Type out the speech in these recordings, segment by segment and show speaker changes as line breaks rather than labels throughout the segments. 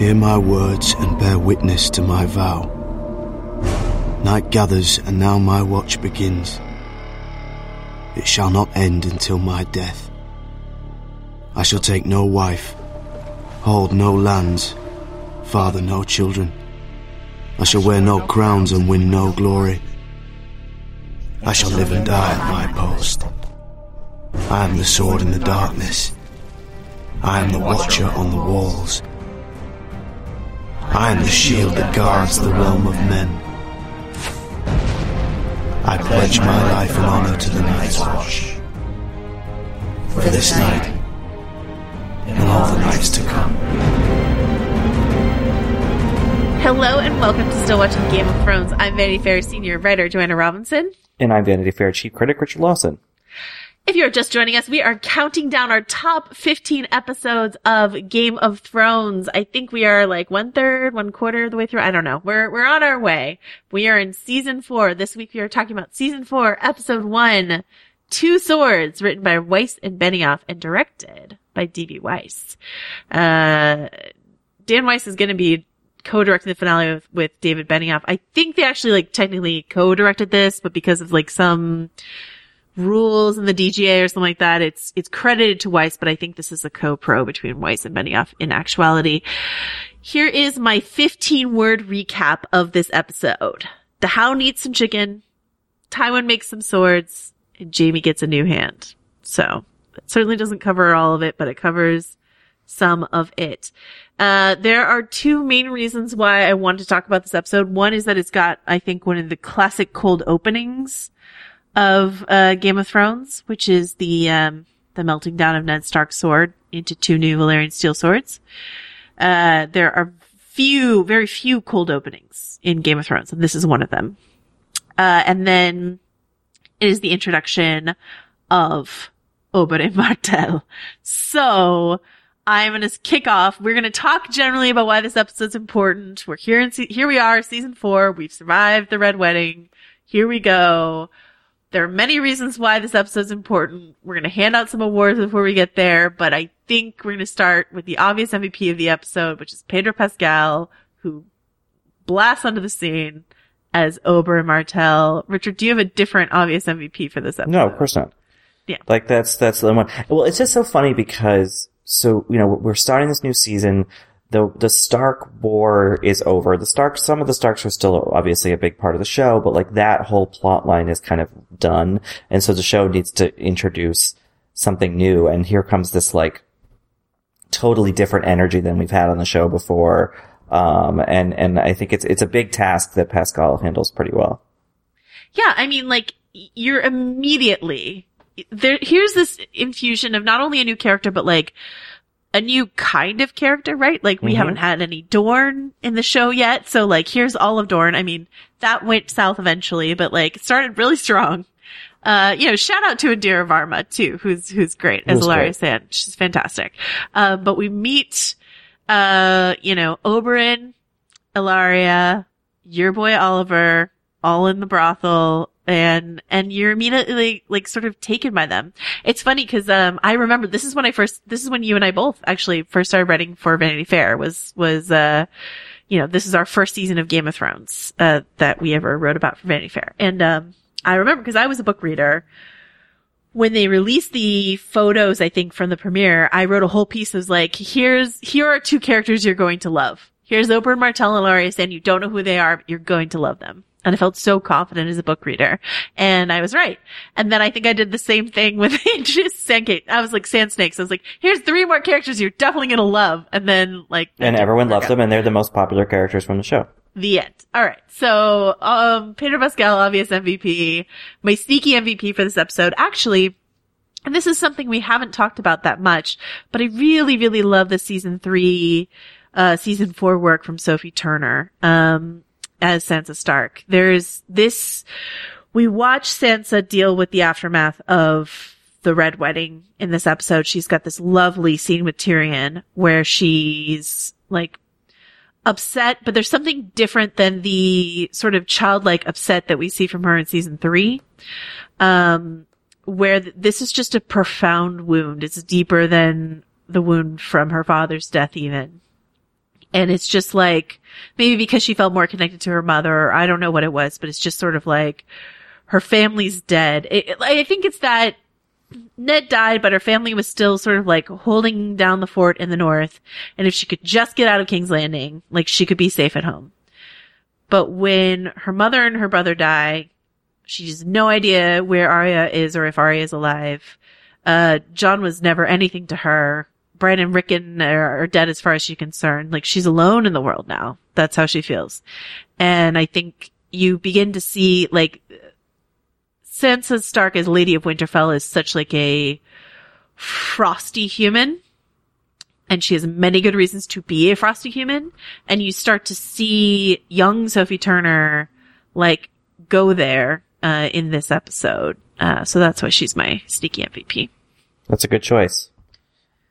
Hear my words and bear witness to my vow. Night gathers, and now my watch begins. It shall not end until my death. I shall take no wife, hold no lands, father no children. I shall wear no crowns and win no glory. I shall live and die at my post. I am the sword in the darkness. I am the watcher on the walls. I am the shield that guards the realm of men. I pledge my life and honor to the Night's Watch. For this night, and all the nights to come.
Hello and welcome to Still Watching Game of Thrones. I'm Vanity Fair senior writer Joanna Robinson.
And I'm Vanity Fair chief critic Richard Lawson.
If you're just joining us, we are counting down our top 15 episodes of Game of Thrones. I think we are like one third, one quarter of the way through. I don't know. We're, we're on our way. We are in season four. This week we are talking about season four, episode one, Two Swords, written by Weiss and Benioff and directed by D.B. Weiss. Uh, Dan Weiss is going to be co-directing the finale with, with David Benioff. I think they actually like technically co-directed this, but because of like some, rules in the DGA or something like that. It's, it's credited to Weiss, but I think this is a co-pro between Weiss and Benioff in actuality. Here is my 15 word recap of this episode. The Hound eats some chicken. Tywin makes some swords and Jaime gets a new hand. So it certainly doesn't cover all of it, but it covers some of it. Uh, there are two main reasons why I wanted to talk about this episode. One is that it's got, I think, one of the classic cold openings of uh, Game of Thrones, which is the um, the melting down of Ned Stark's sword into two new Valyrian steel swords. Uh, there are few, very few cold openings in Game of Thrones, and this is one of them. Uh, and then it is the introduction of Oberyn Martell. So I'm going to kick off. We're going to talk generally about why this episode's important. We're here in, se- here we are, season four. We've survived the Red Wedding. Here we go. There are many reasons why this episode's important. We're going to hand out some awards before we get there, but I think we're going to start with the obvious MVP of the episode, which is Pedro Pascal, who blasts onto the scene as Oberyn Martell. Richard, do you have a different obvious MVP for this episode?
No, of course not.
Yeah.
Like that's, that's the one. Well, it's just so funny because, so, you know, we're starting this new season the the Stark war is over. The Stark, some of the Starks are still obviously a big part of the show, but like that whole plot line is kind of done. And so the show needs to introduce something new. And here comes this like totally different energy than we've had on the show before. Um, and, and I think it's, it's a big task that Pascal handles pretty well.
Yeah. I mean, like you're immediately there. Here's this infusion of not only a new character, but like, a new kind of character, right? Like we
Mhm.
haven't had any Dorn in the show yet. So like here's all of Dorn. I mean, that went south eventually, but like started really strong. Uh, you know, shout out to Indira Varma too, who's, who's great as
Who's Ellaria.
Sand. She's fantastic. Uh, but we meet, uh, you know, Oberyn, Ellaria, your boy Olyvar, all in the brothel, and and you're immediately like sort of taken by them. It's funny because um I remember this is when I first this is when you and I both actually first started writing for Vanity Fair was was uh you know this is our first season of Game of Thrones uh that we ever wrote about for Vanity Fair and um I remember because I was a book reader when they released the photos I think from the premiere I wrote a whole piece that was like here's here are two characters you're going to love here's Oberyn Martell and Ellaria Sand you don't know who they are, but you're going to love them. And I felt so confident as a book reader. And I was right. And then I think I did the same thing with just Sandcake. I was like Sand Snakes. I was like, here's three more characters you're definitely going to love. And then like.
And everyone loves them and they're the most popular characters from the show.
The end. All right. So, um, Pedro Pascal, obvious MVP. My sneaky MVP for this episode. Actually, and this is something we haven't talked about that much, but I really, really love the season three, uh, season four work from Sophie Turner. Um, as Sansa Stark. There's this, we watch Sansa deal with the aftermath of the Red Wedding in this episode. She's got this lovely scene with Tyrion where she's like upset, but there's something different than the sort of childlike upset that we see from her in season three. Um, where th- this is just a profound wound. It's deeper than the wound from her father's death even. And it's just like, maybe because she felt more connected to her mother, or I don't know what it was, but it's just sort of like, her family's dead. It, it, I think it's that Ned died, but her family was still sort of like holding down the fort in the north. And if she could just get out of King's Landing, like she could be safe at home. But when her mother and her brother die, she has no idea where Arya is or if Arya is alive. Uh, Jon was never anything to her. Bran and Rickon are, are dead as far as she's concerned. Like she's alone in the world now. That's how she feels. And I think you begin to see like Sansa Stark as Lady of Winterfell is such like a frosty human. And she has many good reasons to be a frosty human. And you start to see young Sophie Turner like go there, uh, in this episode. Uh, so that's why she's my sneaky MVP.
That's a good choice.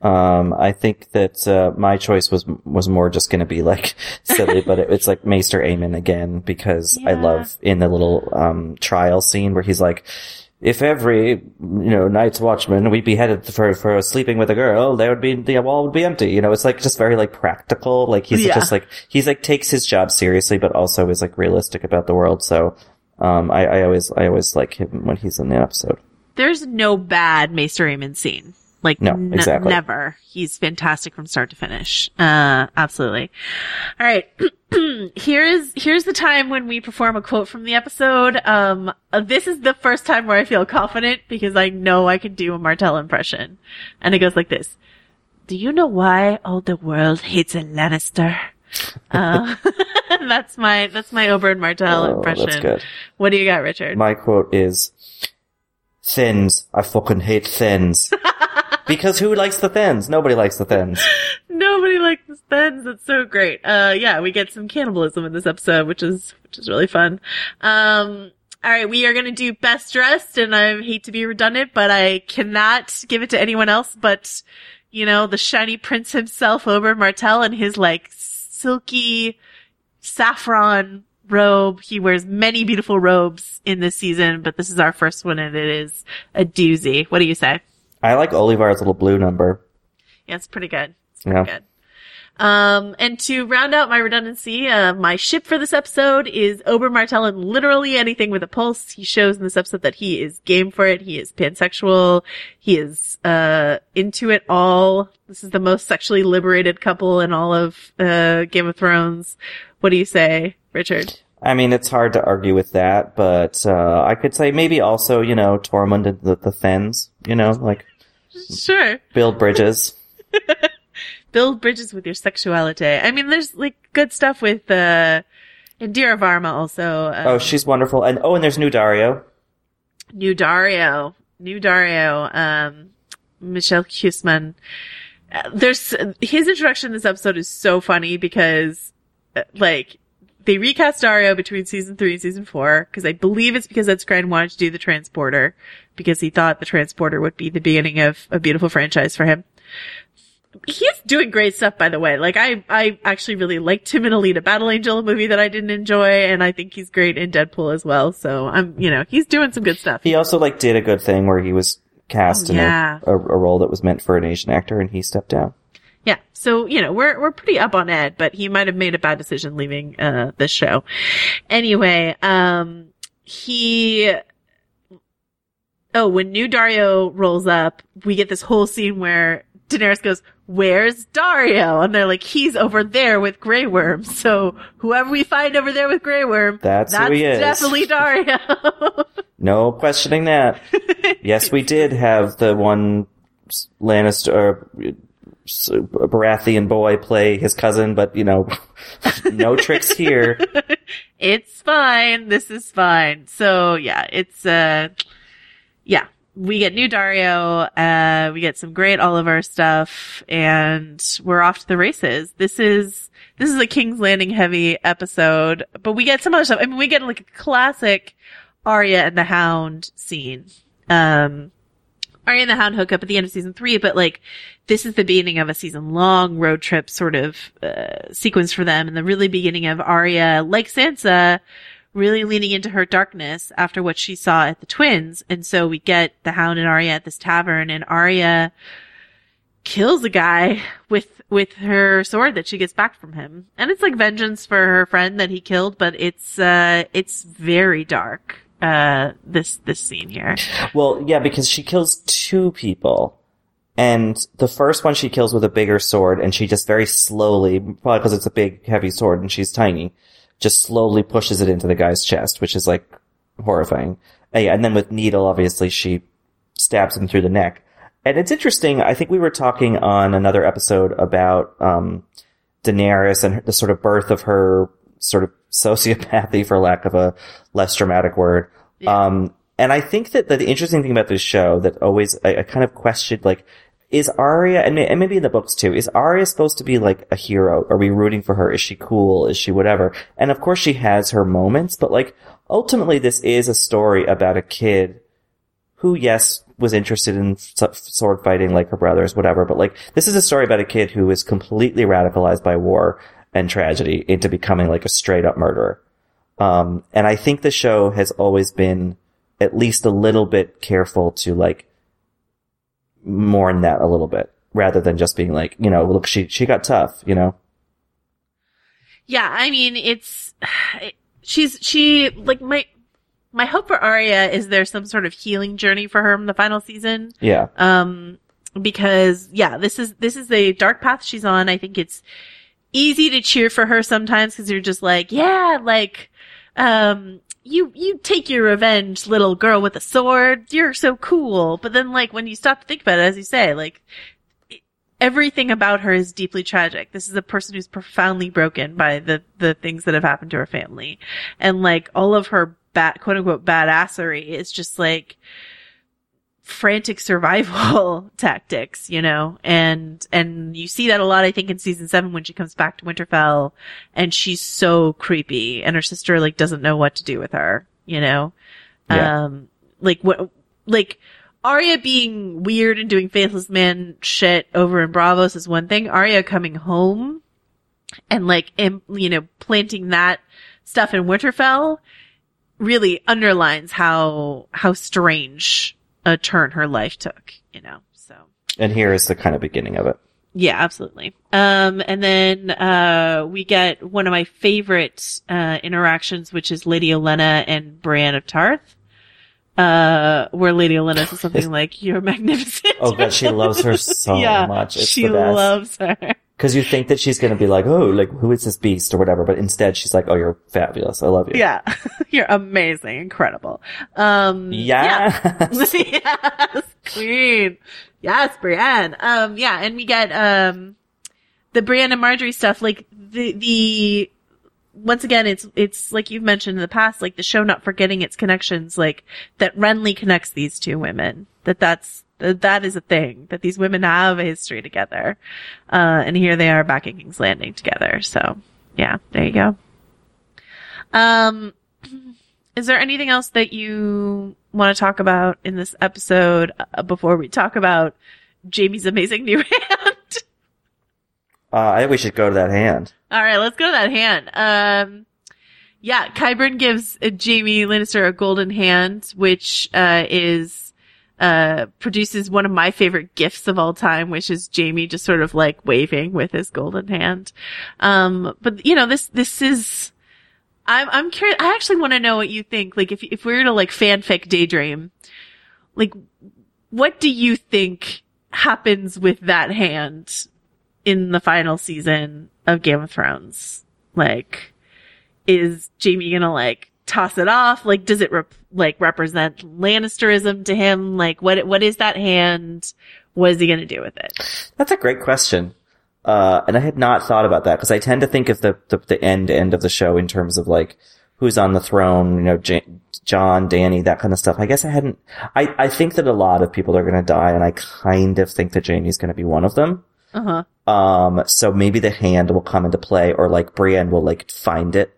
Um, I think that uh, my choice was was more just going to be like silly, but it, it's like Maester Aemon again because I love in the little um, trial scene where he's like, if every you know night's watchman we beheaded for for sleeping with a girl, there would be the wall would be empty. You know, it's like just very like practical. Like he's
Yeah.
just like he's like takes his job seriously, but also is like realistic about the world. So. Um, I, I always, I always like him when he's in the episode.
There's no bad Maester Aemon scene. Like,
No,
n-
exactly.
never. He's fantastic from start to finish. Uh, absolutely. All right. Here is, here's the time when we perform a quote from the episode. Um, this is the first time where I feel confident because I know I can do a Martell impression. And it goes like this. Do you know why all the world hates a Lannister? Uh, that's my, that's my Oberyn Martell
Oh,
impression.
that's good.
What do you got, Richard?
My quote is, Thenns. I fucking hate Thenns. because who likes the Thenns? Nobody likes the Thenns.
Nobody likes the Spens. That's so great. Uh, yeah, we get some cannibalism in this episode, which is, which is really fun. Um, all right, we are going to do best dressed, and I hate to be redundant, but I cannot give it to anyone else but, you know, the shiny prince himself Oberyn Martell and his like silky saffron robe. He wears many beautiful robes in this season, but this is our first one and it is a doozy. What do you say?
I like Olyvar's little blue number.
Yeah, it's pretty good. It's
Yeah.
pretty good. Um, and to round out my redundancy, uh, my ship for this episode is Oberyn Martell and literally anything with a pulse. He shows in this episode that he is game for it. He is pansexual. He is, uh, into it all. This is the most sexually liberated couple in all of, uh, Game of Thrones. What do you say, Richard?
I mean, it's hard to argue with that, but, uh, I could say maybe also, you know, Tormund and the, the Thenns, you know, like,
Sure.
build bridges.
Build bridges with your sexuality. I mean, there's like good stuff with, uh, Indira Varma also. Uh,
Oh, she's wonderful. And, oh, and there's new Daario.
New Daario, new Daario, um, Michiel Huisman. Uh, There's his introduction in this episode is so funny because, uh, like, they recast Daario between season three and season four because I believe it's because Ed Skrein wanted to do the transporter because he thought the transporter would be the beginning of a beautiful franchise for him. He's doing great stuff, by the way. Like, I, I actually really liked him in Alita Battle Angel, a movie that I didn't enjoy, and I think he's great in Deadpool as well. So I'm, you know, he's doing some good stuff.
He also, like, did a good thing where he was cast
Oh,
in
yeah.
a, a, a role that was meant for an Asian actor and he stepped down.
Yeah. So, you know, we're, we're pretty up on Ed, but he might have made a bad decision leaving, uh, this show. Anyway, um, he, oh, when new Daario rolls up, we get this whole scene where Daenerys goes, where's Daario? And they're like, he's over there with Grey Worm. So whoever we find over there with Grey Worm,
That's who he is.
definitely Daario.
No questioning that. yes, we did have the one Lannister, Baratheon boy play his cousin, but you know, no tricks here.
it's fine. This is fine. So yeah, it's, uh, yeah, we get new Daario, uh, we get some great Oliver stuff and we're off to the races. This is, this is a King's Landing heavy episode, but we get some other stuff. I mean, we get like a classic Arya and the Hound scene. Um, Arya and the Hound hook up at the end of season three, but like this is the beginning of a season long road trip sort of uh, sequence for them, and the really beginning of Arya, like Sansa, really leaning into her darkness after what she saw at the twins, and so we get the Hound and Arya at this tavern, and Arya kills a guy with with her sword that she gets back from him, and it's like vengeance for her friend that he killed, but it's uh it's very dark. Uh, this this scene here.
Well, yeah, because she kills two people. And the first one she kills with a bigger sword, and she just very slowly, probably because it's a big, heavy sword and she's tiny, just slowly pushes it into the guy's chest, which is like horrifying. And, yeah, and then with needle, obviously, she stabs him through the neck. And it's interesting. I think we were talking on another episode about um, Daenerys and her- the sort of birth of her sort of sociopathy, for lack of a less dramatic word. Um, and I think that, that the interesting thing about this show that always I, I kind of questioned, like, is Arya, and, maybe in the books too, is Arya supposed to be like a hero? Are we rooting for her? Is she cool? Is she whatever? And of course she has her moments, but like, ultimately this is a story about a kid who, yes, was interested in sword fighting like her brothers, whatever, but like, this is a story about a kid who is completely radicalized by war and tragedy into becoming like a straight up murderer. Um, and I think the show has always been at least a little bit careful to like mourn that a little bit rather than just being like, you know, look, she, she got tough, you know?
Yeah, I mean, it's she's she like my my hope for Arya is there some sort of healing journey for her in the final season.
Yeah.
Um, because yeah, this is this is the dark path she's on. I think it's easy to cheer for her sometimes because you're just like, yeah, like, um, you you take your revenge, little girl with a sword. You're so cool. But then, like, when you stop to think about it, as you say, like. Everything about her is deeply tragic. This is a person who's profoundly broken by the, the things that have happened to her family. And like all of her bad, quote unquote, badassery is just like, frantic survival tactics, you know, and, and you see that a lot, I think, in season seven when she comes back to Winterfell and she's so creepy and her sister, like, doesn't know what to do with her, you know?
Yeah.
Um, like, what, like, Arya being weird and doing Faceless Man shit over in Braavos is one thing. Arya coming home and like, im- you know, planting that stuff in Winterfell really underlines how, how strange a turn her life took, you know, so.
And here is the kind of beginning of it.
Yeah, absolutely. Um, and then, uh, we get one of my favorite, uh, interactions, which is Lady Olenna and Brienne of Tarth. Uh, where Lady Olenna says something like, you're magnificent.
Oh god, she loves her so
yeah,
much. It's
she
the best.
loves her.
Cause you think that she's gonna be like, oh, like, who is this beast or whatever, but instead she's like, oh, you're fabulous. I love you.
Yeah. you're amazing. Incredible. Um,
Yeah.
yes, queen. Yes, Brienne. Um, yeah, and we get, um, the Brienne and Margaery stuff, like, the, the, once again, it's, it's like you've mentioned in the past, like the show not forgetting its connections, like, that Renly connects these two women. That that's, that, that is a thing. That these women have a history together. Uh, and here they are back in King's Landing together. So, yeah, there you go. Um, is there anything else that you want to talk about in this episode uh, before we talk about Jaime's amazing new hand?
Uh, I think we should go to that hand.
All right, let's go to that hand. Um, yeah, Qyburn gives uh, Jaime Lannister a golden hand, which uh, is uh, produces one of my favorite gifts of all time, which is Jaime just sort of like waving with his golden hand. Um, but you know, this this is. I'm I'm curious. I actually want to know what you think. Like, if if we were to like fanfic daydream, like, what do you think happens with that hand in the final season of Game of Thrones? Like, is Jaime gonna like toss it off? Like, does it like represent Lannisterism to him? Like, what what is that hand? What is he gonna do with it?
That's a great question. Uh, and I had not thought about that because I tend to think of the, the, the end end of the show in terms of like who's on the throne, you know, J- Jon, Dany, that kind of stuff. I guess I hadn't, I, I think that a lot of people are going to die and I kind of think that Jaime's going to be one of them.
Uh huh.
Um, so maybe the hand will come into play or like Brienne will like find it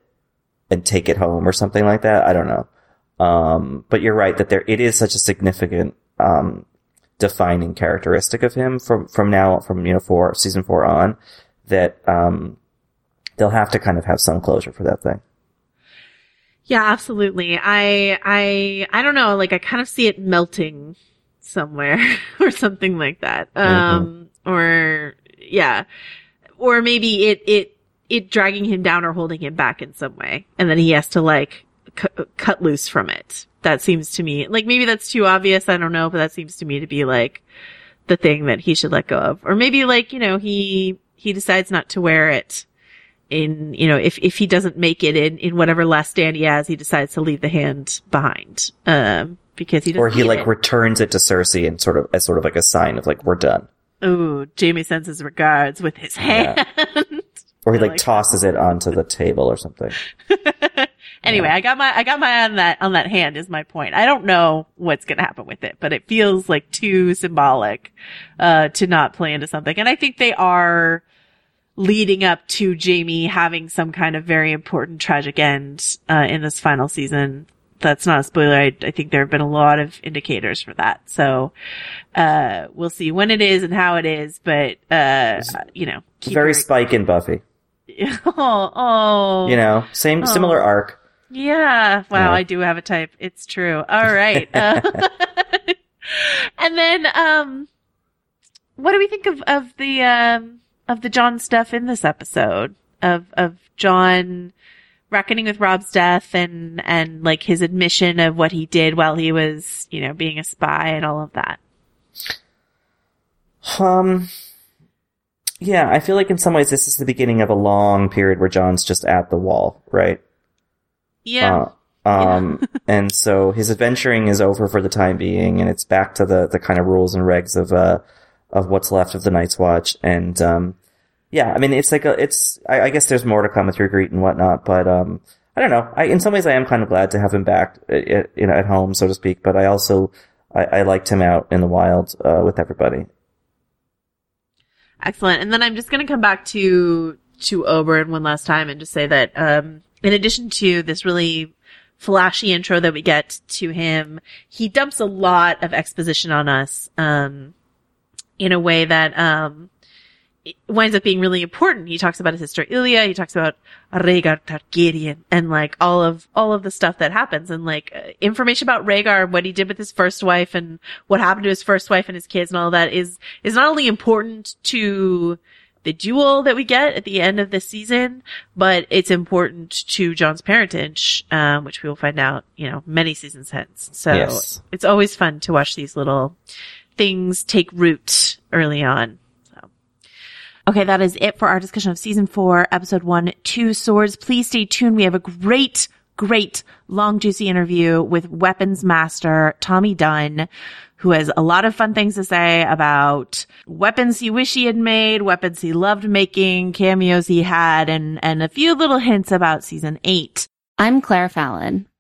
and take it home or something like that. I don't know. Um, but you're right that there, it is such a significant, um, defining characteristic of him from, from now, from, you know, four, season four on that, um, they'll have to kind of have some closure for that thing.
Yeah, absolutely. I, I, I don't know. Like, I kind of see it melting somewhere or something like that. Um, or yeah, or maybe it, it, it dragging him down or holding him back in some way. And then he has to like cu- cut loose from it. That seems to me, like maybe that's too obvious. I don't know, but that seems to me to be like the thing that he should let go of. Or maybe like, you know, he, he decides not to wear it in, you know, if, if he doesn't make it in, in whatever last stand he has, he decides to leave the hand behind. Um, because he doesn't
Or he like
it.
returns it to Cersei and sort of, as sort of like a sign of like, we're done.
Ooh, Jaime sends his regards with his hand.
Or he like,
like that.
tosses it onto the table or something.
anyway, I got my I got my eye on that on that hand is my point. I don't know what's gonna happen with it, but it feels like too symbolic uh to not play into something. And I think they are leading up to Jaime having some kind of very important tragic end uh in this final season. That's not a spoiler. I, I think there have been a lot of indicators for that. So, uh, we'll see when it is and how it is, but, uh, you know, keep
Very Spike in Buffy.
oh, oh,
You know, same, similar
Oh.
arc.
Yeah. Wow.
Yeah.
I do have a type. It's true. All right. Uh, and then, um, what do we think of, of the, um, of the Jon stuff in this episode of, of Jon reckoning with Robb's death and, and like his admission of what he did while he was, you know, being a spy and all of that.
Um, yeah, I feel like in some ways this is the beginning of a long period where Jon's just at the wall, right?
Yeah.
Uh, um, and so his adventuring is over for the time being, and it's back to the the kind of rules and regs of uh of what's left of the Night's Watch. And um, yeah, I mean, it's like a it's I, I guess there's more to come with Ygritte and whatnot, but um, I don't know. I in some ways I am kind of glad to have him back, uh, uh, you know, at home, so to speak. But I also I, I liked him out in the wild uh, with everybody.
Excellent. And then I'm just going to come back to to Oberyn one last time and just say that um, in addition to this really flashy intro that we get to him, he dumps a lot of exposition on us um, in a way that um, winds up being really important. He talks about his sister Elia. He talks about Rhaegar Targaryen and like all of all of the stuff that happens and like uh, information about Rhaegar, and what he did with his first wife and what happened to his first wife and his kids and all that is is not only important to the duel that we get at the end of this season, but it's important to Jon's parentage, um, which we will find out, you know, many seasons hence. So
Yes.
it's always fun to watch these little things take root early on. So. Okay, that is it for our discussion of season four, episode one, Two Swords. Please stay tuned. We have a great, great long, juicy interview with weapons master Tommy Dunne, who has a lot of fun things to say about weapons he wish he had made, weapons he loved making, cameos he had, and, and a few little hints about season eight.
I'm Claire Fallon.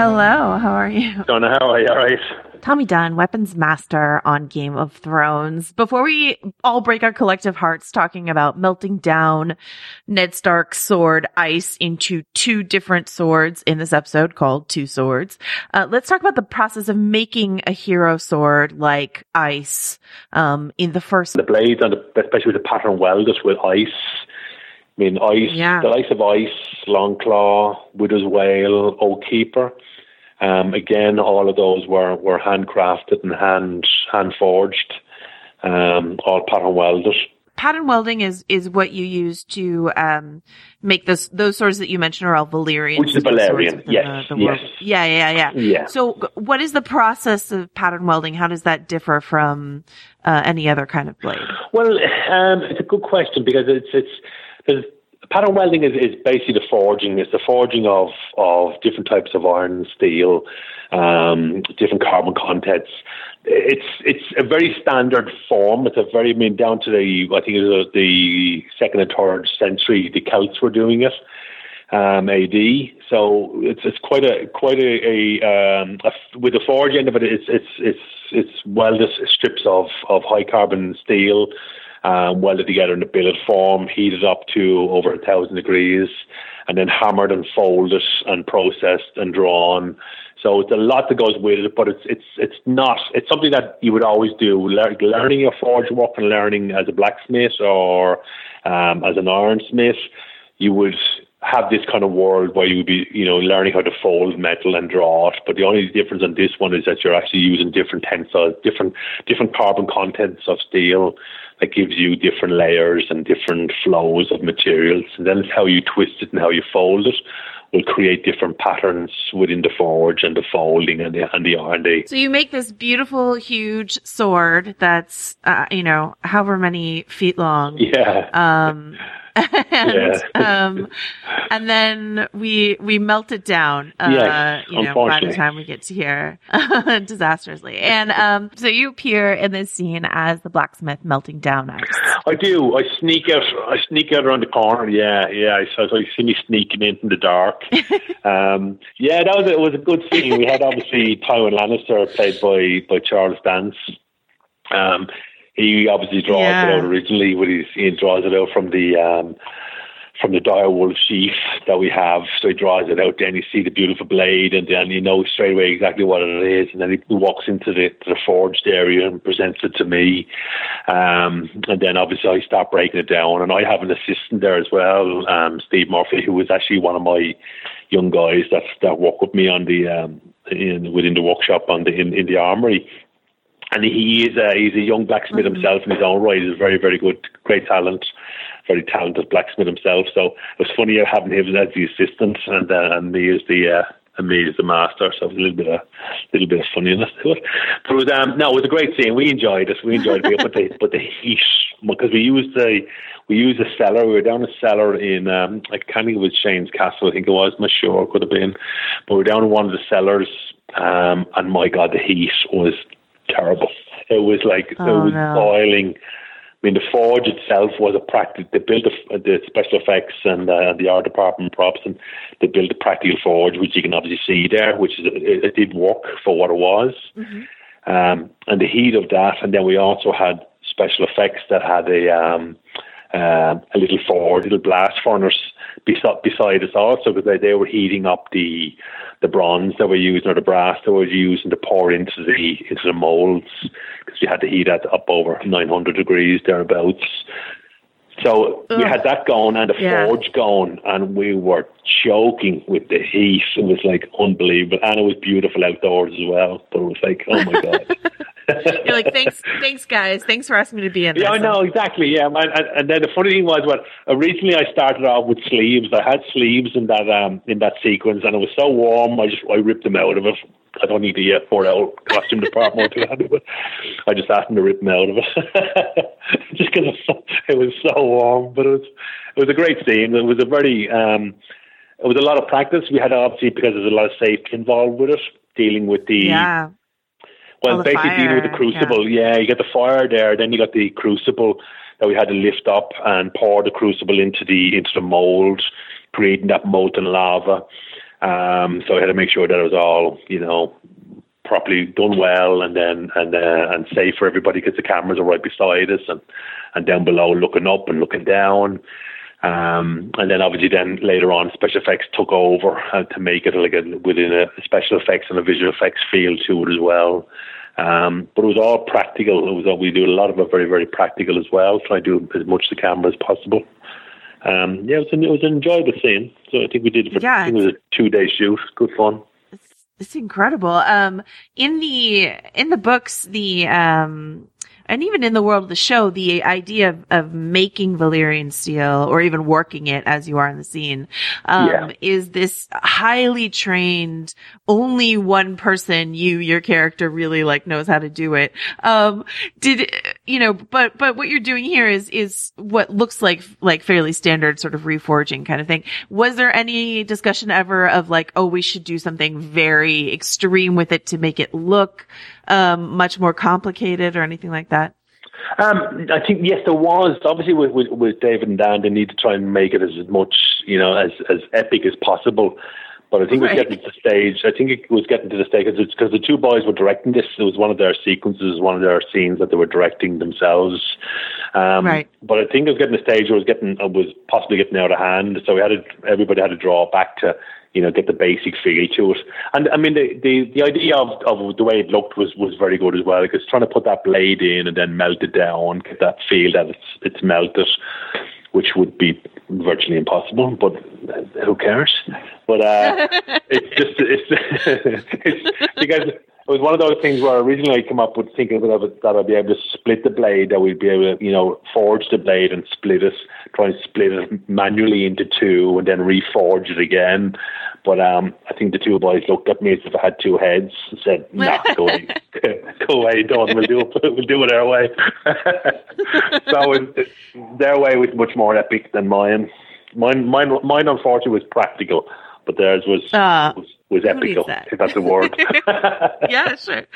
Hello. how are you?
Donna, how are you? All right.
Tommy Dunne, weapons master on Game of Thrones. Before we all break our collective hearts talking about melting down Ned Stark's sword ice into two different swords in this episode called Two Swords, uh, let's talk about the process of making a hero sword like ice um, in the first.
The blades, and the, especially the pattern welded with ice. I mean, ice,
Yeah.
the likes of ice, Longclaw, Widow's Wail, Oathkeeper. Um, again, all of those were, were handcrafted and hand hand forged, um, all pattern welded.
Pattern welding is is what you use to um, make those those swords that you mentioned are all Valyrian.
Which is Valyrian, yes,
the- the
yes.
Yeah, yeah, yeah.
Yeah.
So, what is the process of pattern welding? How does that differ from uh, any other kind of blade?
Well, um, it's a good question because it's it's there's, pattern welding is, is basically the forging. It's the forging of of different types of iron and steel, um, different carbon contents. It's it's a very standard form. It's a very I mean down to the I think it was the second and third century. The Celts were doing it. Um, AD, so it's it's quite a quite a, a, um, a with the forge end of it. It's it's it's it's welded strips of of high carbon steel, um, welded together in a billet form, heated up to over a thousand degrees, and then hammered and folded and processed and drawn. So it's a lot that goes with it, but it's it's it's not. It's something that you would always do. Lear- learning your forge work and learning as a blacksmith or um, as an ironsmith, you would have this kind of world where you would be, you know, learning how to fold metal and draw it. But the only difference on this one is that you're actually using different tensile, different different carbon contents of steel that gives you different layers and different flows of materials. And then it's how you twist it and how you fold it will create different patterns within the forge and the folding and the and the R and D.
So you make this beautiful, huge sword that's, uh, you know, however many feet long.
Yeah.
Um, and,
Yeah.
um, and then we, we melt it down, uh,
Yes,
you know, by the time we get to here, disastrously. And, um, so you appear in this scene as the blacksmith melting down ice.
I do. I sneak out. I sneak out around the corner. Yeah, yeah. So, so you see me sneaking in from the dark. um, yeah, that was a, it. Was a good scene. We had obviously Tywin Lannister played by by Charles Dance. Um, he obviously draws
Yeah.
it out originally. With his, he draws it out from the um, from the direwolf sheath that we have. So he draws it out. Then you see the beautiful blade, and then you know straight away exactly what it is. And then he walks into the the forged area and presents it to me. Um, and then obviously I start breaking it down, and I have an assistant there as well, um, Steve Murphy, who was actually one of my young guys that that work with me on the um, in, within the workshop on the in, in the armory. And he is a, he's a young blacksmith himself in his own right. He's a very, very good, great talent, very talented blacksmith himself. So it was funny having him as the assistant and uh, and me as the uh, and me as the master. So it was a little bit of little bit of funniness to it. But it was um, no, it was a great scene. We enjoyed it. We enjoyed it. But the but the heat because we used the we used a cellar. We were down a cellar in um, I can't think it was Shane's Castle. I think it was. I'm not sure. It could have been. But we were down in one of the cellars. Um, and my God, the heat was terrible. It was like
Oh,
it was
no.
boiling. I mean, the forge itself was a practice. They built the, the special effects and uh, the art department props, and they built a practical forge, which you can obviously see there, which is it, it did work for what it was. Um, and the heat of that, and then we also had special effects that had a um, um a little forge, little blast furnace beside beside us also, because they, they were heating up the the bronze that we're using or the brass that we're using to pour into the into the molds because you had to heat that up over 900 degrees thereabouts. So we had that going and the
Yeah.
forge going, and we were choking with the heat. It was like unbelievable, and it was beautiful outdoors as well. But it was like, oh my god.
You're like, thanks, thanks guys. Thanks for asking me to be in.
Yeah, I know exactly. Yeah, and, and, then the funny thing was, what originally I started off with sleeves. I had sleeves in that um in that sequence, and it was so warm. I just I ripped them out of it. I don't need the uh, four out costume department to handle it. I just asked them to rip them out of it, just because it was so warm. But it was it was a great scene. It was a very um it was a lot of practice. We had obviously because there's a lot of safety involved with it, dealing with the
Yeah.
well,
the
basically dealing with the
fire,
crucible. Yeah. you got the fire there, then you got the crucible that we had to lift up and pour the crucible into the into the mold, creating that molten lava. Um, so I had to make sure that it was all, you know, properly done well and then and uh, and safe for everybody because the cameras are right beside us and and down below looking up and looking down. Um, and then obviously then later on special effects took over uh, to make it like a, within a special effects and a visual effects feel to it as well. Um, but it was all practical. It was all, we do a lot of it very very practical as well. Try to do as much the camera as possible. Um, yeah, it was, an, it was an enjoyable scene. So I think we did it for
Yeah,
I think it was a two day shoot. Good fun.
It's incredible. Um, in the in the books, the um, and even in the world of the show, the idea of, of making Valyrian steel or even working it as you are in the scene, um,
Yeah.
is this highly trained, only one person, you, your character really like knows how to do it. Um, did, you know, but, but what you're doing here is, is what looks like, like fairly standard sort of reforging kind of thing. Was there any discussion ever of like, oh, we should do something very extreme with it to make it look, um, much more complicated or anything like that?
Um, I think yes, there was obviously with, with with David and Dan. They need to try and make it as much you know as as epic as possible. But I think it was
Right.
getting to the stage. I think it was getting to the stage because because the two boys were directing this. It was one of their sequences, one of their scenes that they were directing themselves. Um,
Right.
But I think it was getting to the stage where it was getting it was possibly getting out of hand. So we had to everybody had to draw back to you know get the basic feel to it. And I mean the the, the idea of, of the way it looked was was very good as well because trying to put that blade in and then melt it down, get that feel that it's it's melted which would be virtually impossible, but who cares? But uh, it's just it's, it's because it was one of those things where originally I came up with thinking that, I would, that I'd be able to split the blade, that we'd be able to you know forge the blade and split it, try and split it manually into two, and then reforge it again. But um, I think the two boys looked at me as if I had two heads and said, "Nah, go away, go away, don't. We'll do it. We'll do it our way." so it, their way was much more epic than mine. Mine, mine, mine, unfortunately, was practical, but theirs was
Uh,
was, was epical, if that's a word.
yeah, sure.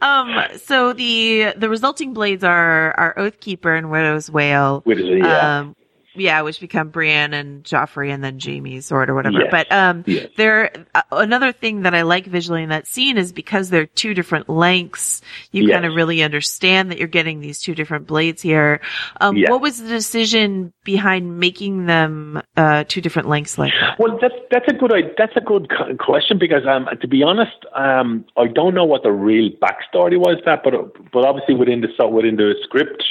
Um, so the the resulting blades are are Oathkeeper and Widow's Wail.
Which is, yeah.
Um, yeah, which become Brienne and Joffrey and then Jaime's sword or whatever.
Yes.
But um,
Yes.
there uh, another thing that I like visually in that scene is because they're two different lengths. You
Yes.
kind of really understand that you're getting these two different blades here. Um. What was the decision behind making them uh, two different lengths like that?
Well, that's that's a good that's a good question because um, to be honest, um, I don't know what the real backstory was that, but but obviously within the within the script,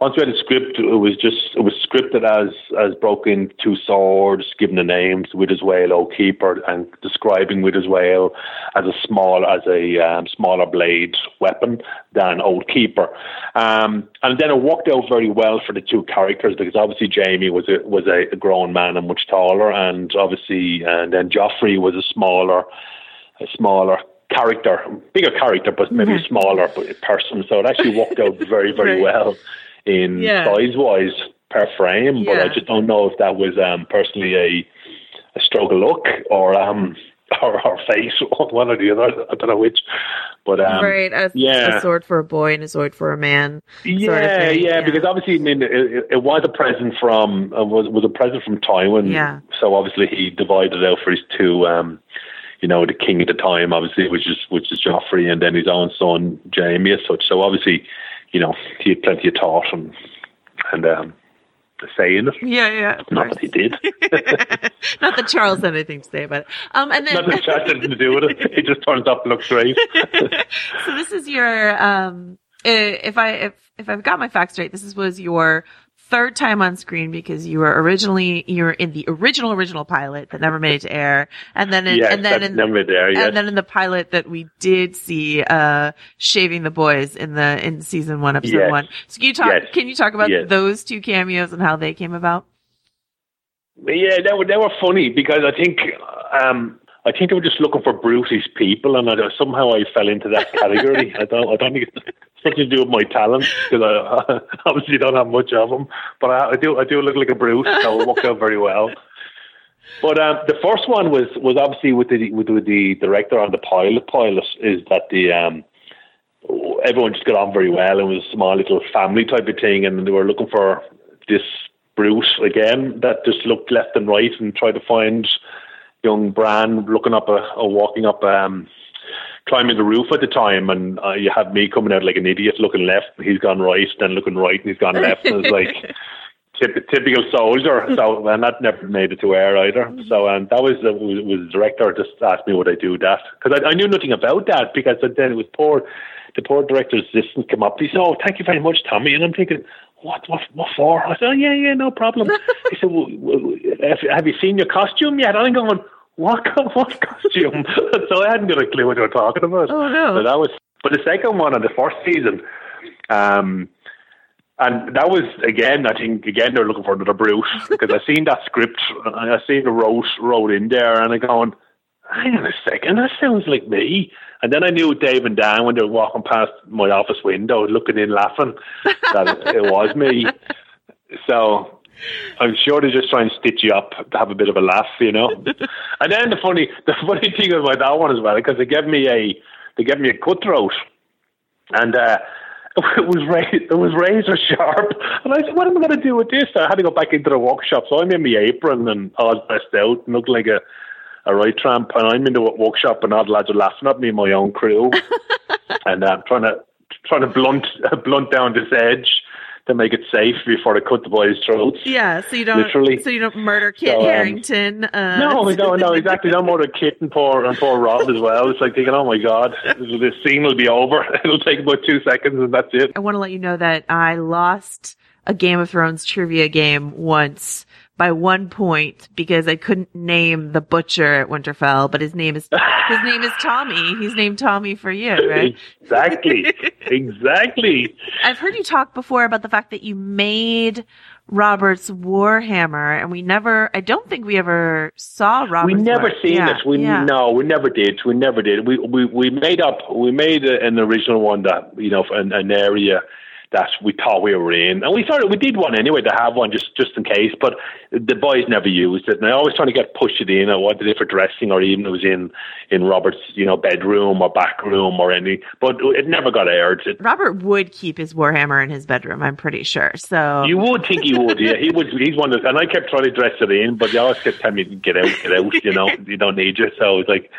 once we had a script, it was just it was scripted as as broken two swords, given the names Widow's Wail, Oathkeeper, and describing Widow's Wail as a small as a um, smaller blade weapon than Oathkeeper. Um, and then it worked out very well for the two characters because obviously Jaime was a was a, grown man and much taller, and obviously and then Joffrey was a smaller a smaller character, bigger character, but maybe a smaller person. So it actually worked out very, very
Right.
well in
Yeah.
size wise per frame. But I just don't know if that was um, personally a a stroke of luck or um or, or fate, one or the other. I don't know which. But um,
right, a,
yeah.
a sword for a boy and a sword for a man.
yeah,
sort of
yeah,
yeah.
because obviously, I mean, it, it- it was a present from uh, was was a present from Tywin.
Yeah.
So obviously, he divided out for his two, um, you know, the king at the time, obviously, which is which is Joffrey, and then his own son Jaime, as such. So obviously, you know, he had plenty of thought and and um, a say in it.
Yeah, yeah.
Not that he did.
Not that Charles had anything to say about it. Um, and then
Not that that had anything to do with it. It just turns up and looks great.
so this is your um, if I if if I've got my facts right, this is was your third time on screen because you were originally you were in the original original pilot that never made it to air, and then in,
yes,
and then in,
never there. Yes.
and then in the pilot that we did see uh shaving the boys in the in season one episode
Yes.
one. So can you talk can you talk about those two cameos and how they came about?
Yeah, they were they were funny because I think um, I think they were just looking for brutish people, and I, somehow I fell into that category. I don't I don't think it's something to do with my talent because I, obviously don't have much of them, but I, I do I do look like a brute, so it worked out very well. But um, the first one was was obviously with the with, with the director on the pilot pilot is that the um, everyone just got on very well and was a small little family type of thing, and they were looking for this brute again that just looked left and right and tried to find, young Bran looking up a, or walking up, um, climbing the roof at the time, and uh, you have me coming out like an idiot, looking left, and he's gone right, then looking right, and he's gone left, and it's like. Typ- typical soldier, so and that never made it to air either. So and that was uh, was, director just asked me would I do that because I, I knew nothing about that because then it was poor the poor director's assistant came up. He said, "Oh, thank you very much, Tommy," and I'm thinking, what, what, what for? I said, oh, yeah, yeah, no problem. he said, well, have, have you seen your costume yet? I'm going, what, what costume? so I hadn't got a clue what you were talking about.
Oh, no.
So that was, but the second one on the first season, um, and that was again, I think again they're looking for another Bruce because I seen that script, I seen the wrote wrote in there, and I going, hang on a second, that sounds like me. And then I knew Dave and Dan when they were walking past my office window, looking in, laughing, that it was me. So I'm sure they're just try and stitch you up to have a bit of a laugh, you know. and then the funny, the funny thing about that one as well, because they gave me a, they gave me a cutthroat, and uh, it was ra- it was razor sharp, and I said, "What am I going to do with this?" I had to go back into the workshop, so I'm in my apron and all dressed out, and looked like a a right tramp, and I'm in the workshop, and all the lads are laughing at me, my own crew, and I'm uh, trying to trying to blunt blunt down this edge to make it safe before they cut the boys' throats.
Yeah, so you don't
literally.
so you don't murder Kit so, um, Harington. Uh,
no, no, no, exactly. Don't murder Kit and poor and poor Rob as well. It's like thinking, oh my god, this scene will be over. It'll take about two seconds and that's it.
I want to let you know that I lost a Game of Thrones trivia game once by one point because I couldn't name the butcher at Winterfell, but his name is his name is Tommy. He's named Tommy for you, right?
exactly. exactly.
I've heard you talk before about the fact that you made Robert's Warhammer, and we never. I don't think we ever saw Robert's.
We never seen
yeah,
it. We
yeah.
no, we never did. We never did. We we we made up. We made an original one that you know an, an area that we thought we were in. And we thought we did one anyway to have one just, just in case, but the boys never used it. And I always trying to get pushed it in. I wanted it for dressing or even it was in, in Robert's, you know, bedroom or back room or any, but it never got aired. It,
Robert would keep his Warhammer in his bedroom, I'm pretty sure. So
you would think he would, yeah. He would, he's one of, and I kept trying to dress it in, but they always kept telling me, get out, get out, you know, you don't need it. So I was like,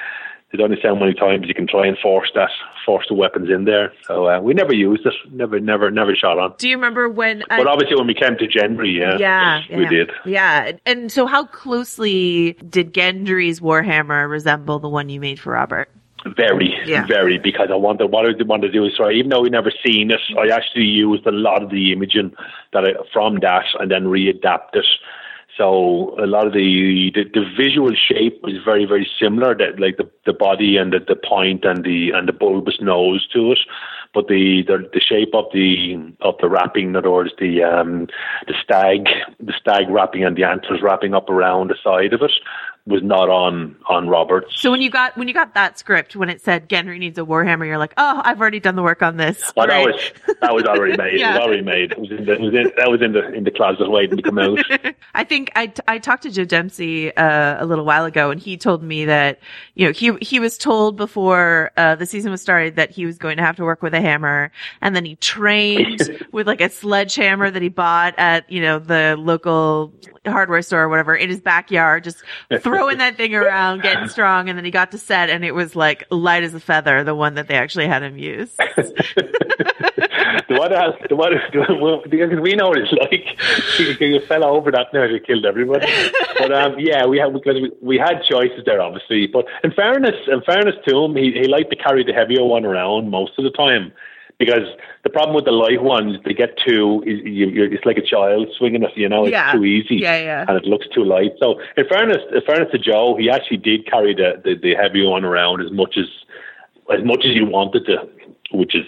there's only so many times you can try and force that, force the weapons in there. So uh, we never used it, never, never, never shot on.
Do you remember when? I,
but obviously, when we came to Gendry, yeah,
yeah,
we
yeah,
did.
Yeah, and so how closely did Gendry's Warhammer resemble the one you made for Robert?
Very,
Yeah.
very, because I wanted what I wanted to do is sorry, even though we never seen it, I actually used a lot of the imaging that I, from that and then readapt it. So a lot of the, the the visual shape is very very similar. That like the the body and the, the point and the and the bulbous nose to it, but the, the the shape of the of the wrapping, in other words, the um the stag the stag wrapping and the antlers wrapping up around the side of it was not on on Roberts.
So when you got when you got that script when it said Gendry needs a Warhammer, you're like, oh, I've already done the work on this.
Well, that was that was already made. It was already made. It was in the, it was in, that was in the in the closet waiting to come out.
I think I, I talked to Joe Dempsie uh, a little while ago, and he told me that you know he he was told before uh, the season was started that he was going to have to work with a hammer, and then he trained with like a sledgehammer that he bought at you know the local hardware store or whatever in his backyard, just throwing that thing around, getting strong, and then he got to set, and it was like light as a feather, the one that they actually had him use.
the one has the one because we know what it's like. He, he fell over that now he killed everybody. But um, yeah, we had because we, we had choices there, obviously. But in fairness, in fairness to him, he he liked to carry the heavier one around most of the time. Because the problem with the light ones, they get too, you, you, it's like a child swinging it, you know, it's
Yeah.
too easy.
Yeah, yeah.
And it looks too light. So, in fairness, in fairness to Joe, he actually did carry the, the, the heavy one around as much as as much as you wanted to, which is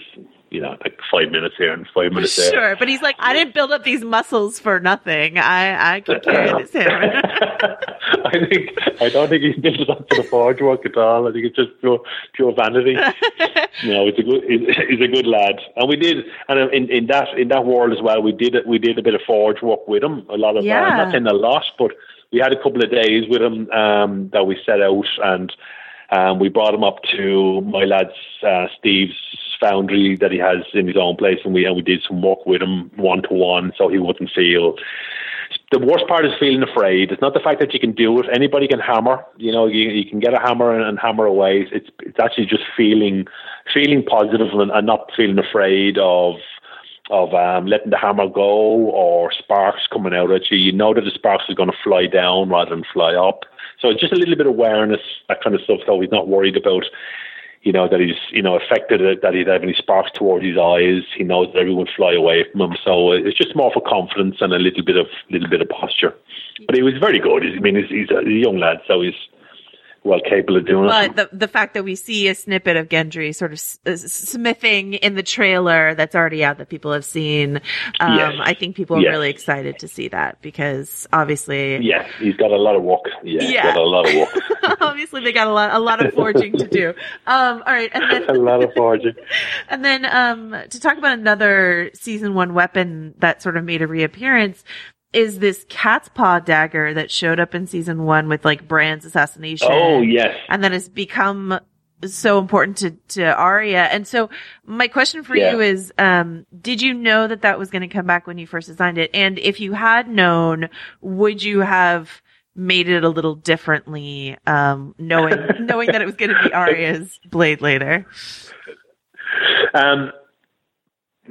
you know like five minutes here and five minutes there.
Sure, but he's like, I didn't build up these muscles for nothing. I I can carry this hammer.
I think I don't think he did it up to the forge work at all. I think it's just pure pure vanity. no, it's a good he's, he's a good lad, and we did and in, in that in that world as well. We did. We did a bit of forge work with him. A lot of
Yeah.
uh, not in a lot, but we had a couple of days with him um, that we set out and. Um, we brought him up to my lad's uh, Steve's foundry that he has in his own place, and we and we did some work with him one to one, so he wouldn't feel the worst part is feeling afraid. It's not the fact that you can do it. Anybody can hammer. You know, you, you can get a hammer and, and hammer away. It's it's actually just feeling feeling positive and, and not feeling afraid of of um, letting the hammer go or sparks coming out at you. You know that the sparks are going to fly down rather than fly up. So it's just a little bit of awareness, that kind of stuff. So he's not worried about you know, that he's, you know, affected that he'd have any sparks towards his eyes. He knows that everyone fly away from him. So uh, it's just more for confidence and a little bit of, little bit of posture. But he was very good. I mean, he's, he's a young lad, so he's, well capable of doing
but it. But the the fact that we see a snippet of Gendry sort of uh, smithing in the trailer that's already out that people have seen, um, yes. I think people are really excited to see that because obviously,
yes, he's got a lot of work. Yeah, yeah. got a lot of work.
obviously, they got a lot a lot of forging to do. Um, all right, and then
a lot of forging.
and then um, to talk about another season one weapon that sort of made a reappearance is this cat's paw dagger that showed up in season one with like Bran's assassination.
Oh yes,
and then it's become so important to to Arya. And so my question for yeah. you is, um, did you know that that was going to come back when you first designed it? And if you had known, would you have made it a little differently, um, knowing knowing that it was going to be Arya's blade later?
Um,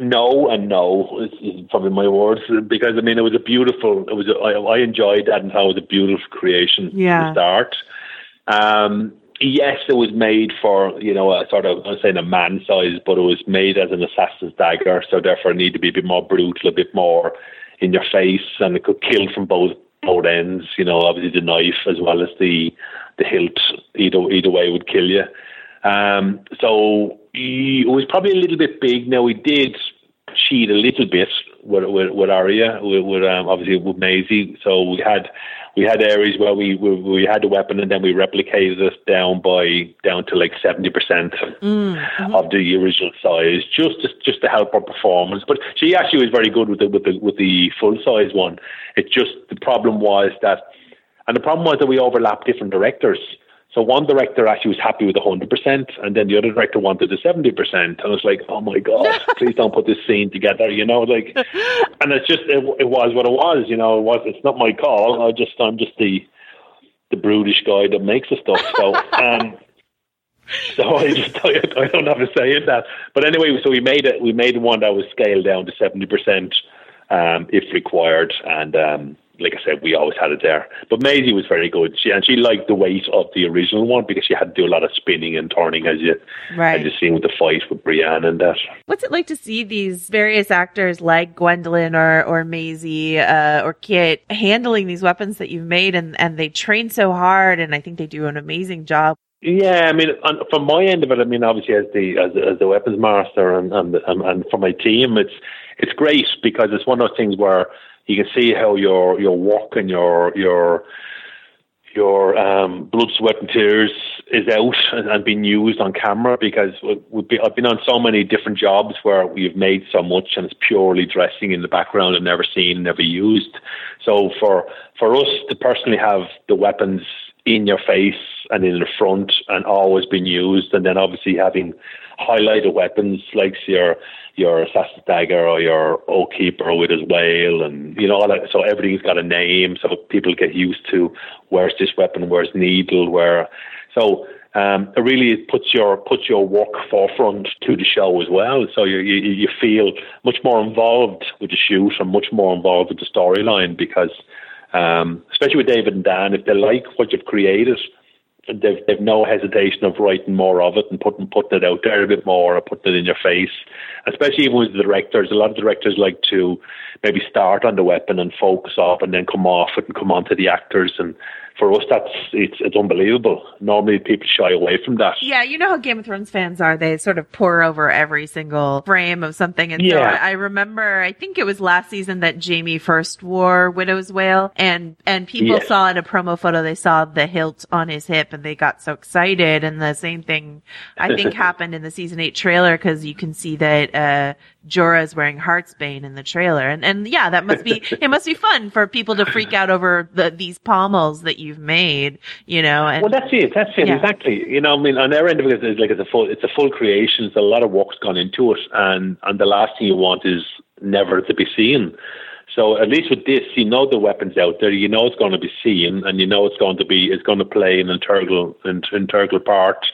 no and no is, is, probably my words because I mean it was a beautiful it was a, I, I enjoyed that and how it was a beautiful creation
yeah.
to start. Um, yes, it was made for you know a sort of I'm saying a man size, but it was made as an assassin's dagger, so therefore it needed to be a bit more brutal, a bit more in your face, and it could kill from both both ends. You know, obviously the knife as well as the the hilt either either way would kill you. Um, so he was probably a little bit big. Now we did cheat a little bit with with, with Arya, with, with um, obviously with Maisie. So we had we had areas where we, we, we had the weapon and then we replicated it down by down to like seventy percent mm-hmm. of the original size, just to, just to help her performance. But she actually was very good with the with the with the full size one. It just the problem was that, and the problem was that we overlapped different directors. So one director actually was happy with the hundred percent, and then the other director wanted the seventy percent. And I was like, "Oh my god, please don't put this scene together," you know, like. And it's just it, it was what it was, you know. It was it's not my call. I just I'm just the the brutish guy that makes the stuff. So um, so I just I, I don't have to say in that. But anyway, so we made it. We made one that was scaled down to seventy percent um, if required, and um, like I said, we always had it there. But Maisie was very good. She and she liked the weight of the original one because she had to do a lot of spinning and turning as you right. as you seen with the fight with Brienne and that.
What's it like to see these various actors like Gwendoline or or Maisie uh, or Kit handling these weapons that you've made and and they train so hard and I think they do an amazing job.
Yeah, I mean, on, from my end of it, I mean, obviously as the as, as the weapons master and and and, and for my team, it's it's great because it's one of those things where you can see how your your work and your your your um, blood, sweat, and tears is out and, and being used on camera because been, I've been on so many different jobs where we've made so much and it's purely dressing in the background and never seen, never used. So for for us to personally have the weapons in your face and in the front and always being used, and then obviously having highlighted weapons like your your assassin's dagger or your Oathkeeper with his whale and you know all that. So everything's got a name. So people get used to where's this weapon where's needle where. So um, it really puts your puts your work forefront to the show as well. So you, you you feel much more involved with the shoot and much more involved with the storyline because, um, especially with David and Dan, if they like what you've created, they've they've no hesitation of writing more of it and putting putting it out there a bit more or putting it in your face. Especially even with the directors, a lot of directors like to maybe start on the weapon and focus off and then come off it and come on to the actors and for us, that's it's it's unbelievable. Normally, people shy away from that.
Yeah, you know how Game of Thrones fans are; they sort of pour over every single frame of something. And yeah. so I, remember, I think it was last season that Jaime first wore Widow's Wail, and and people yes. saw in a promo photo they saw the hilt on his hip, and they got so excited. And the same thing, I think, happened in the season eight trailer because you can see that uh, Jorah is wearing Heartsbane in the trailer, and and yeah, that must be it. Must be fun for people to freak out over the, these pommels that you've made, you know. And,
well, that's it. That's it. Yeah. Exactly. You know, I mean, on their end of it, it's like it's a full, it's a full creation. It's a lot of work's gone into it, and and the last thing you want is never to be seen. So at least with this, you know the weapons out there. You know it's going to be seen, and you know it's going to be it's going to play an integral an integral part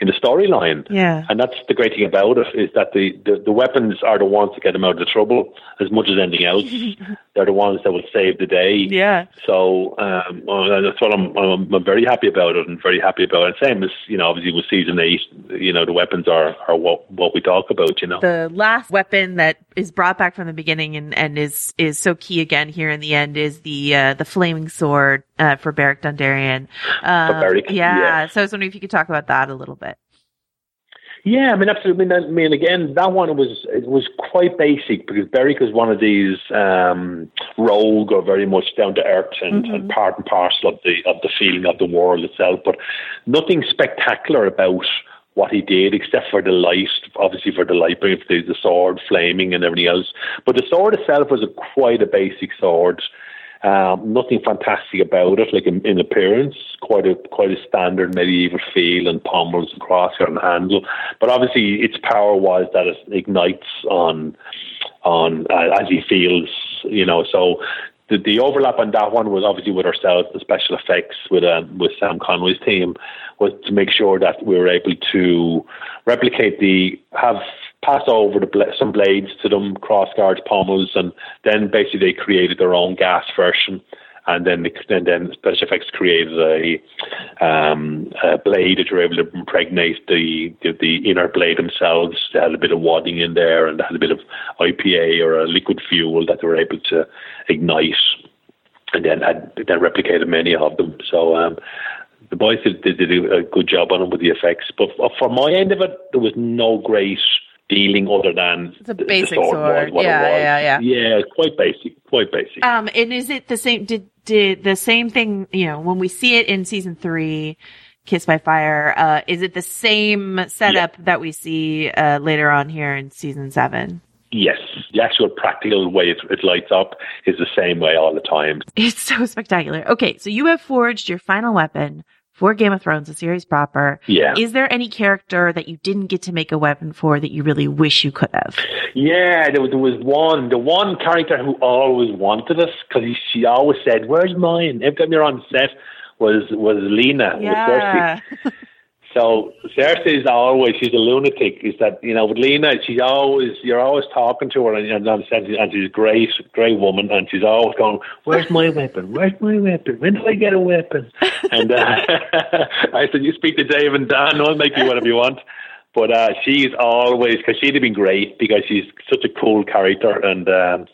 in the storyline.
Yeah.
And that's the great thing about it is that the, the, the weapons are the ones that get them out of the trouble as much as anything else. They're the ones that will save the day.
Yeah.
So um, that's what I'm, I'm, I'm very happy about it and very happy about it. Same as you know, obviously with season eight, you know, the weapons are, are what what we talk about. You know,
The last weapon that is brought back from the beginning and, and is is so key again here in the end is the uh, the flaming sword uh, for Beric Dondarrion. Um,
Beric,
yeah.
yeah.
So I was wondering if you could talk about that a little bit.
Yeah, I mean, absolutely. I mean, again, that one was it was quite basic because Beric is one of these um, rogue or very much down to earth and, and part and parcel of the of the feeling of the world itself. But nothing spectacular about what he did, except for the light, obviously for the light, the, the sword flaming and everything else. But the sword itself was a, quite a basic sword. Um, nothing fantastic about it, like in, in appearance, quite a quite a standard medieval feel and pommels and crosshair and handle. But obviously, its power was that it ignites on on uh, as he feels, you know. So the, the overlap on that one was obviously with ourselves, the special effects with um, with Sam Conway's team, was to make sure that we were able to replicate the have pass over the some blades to them, cross guards, pommels, and then basically they created their own gas version. And then, and then Special Effects created a, um, a blade that you're able to impregnate the, the the inner blade themselves. They had a bit of wadding in there, and they had a bit of IPA or a liquid fuel that they were able to ignite, and then had then replicated many of them. So um, the boys did, did, did a good job on them with the effects. But for my end of it, there was no great dealing other than
It's a
the- the
basic
sword
sword. Yeah, yeah, yeah.
Yeah, quite basic, quite basic.
Um, and is it the same? Did did the same thing? You know, when we see it in season three, Kissed by Fire, uh, is it the same setup that we see uh, later on here in season seven?
yes, the actual practical way it, it lights up is the same way all the time.
It's so spectacular. Okay, so you have forged your final weapon for Game of Thrones, the series proper.
Yeah.
Is there any character that you didn't get to make a weapon for that you really wish you could have?
Yeah, there was, there was one, the one character who always wanted us because she always said, "Where's mine?" Every time you're on set, was was Lena, Cersei. So Cersei is always she's a lunatic. Is that you know with Lena she's always you're always talking to her and, and, and she's a great great woman and she's always going where's my weapon where's my weapon when do I get a weapon and uh, I said you speak to Dave and Dan I'll make you whatever you want but uh, she's always because she'd have been great because she's such a cool character and. Um,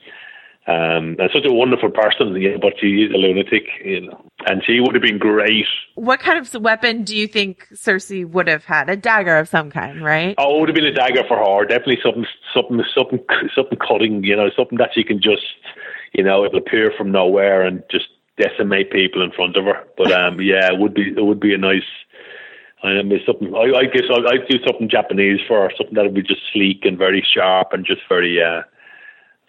um, and such a wonderful person, yeah, but she is a lunatic, you know, and she would have been great
What kind of weapon do you think Cersei would have had? A dagger of some kind, right?
Oh, it would have been a dagger for her. Definitely something, something, something, something cutting. You know, something that she can just, you know, it'll appear from nowhere and just decimate people in front of her. But um, yeah, it would be, it would be a nice. I mean, something. I, I guess I, I'd do something Japanese for her. Something that would be just sleek and very sharp and just very, uh,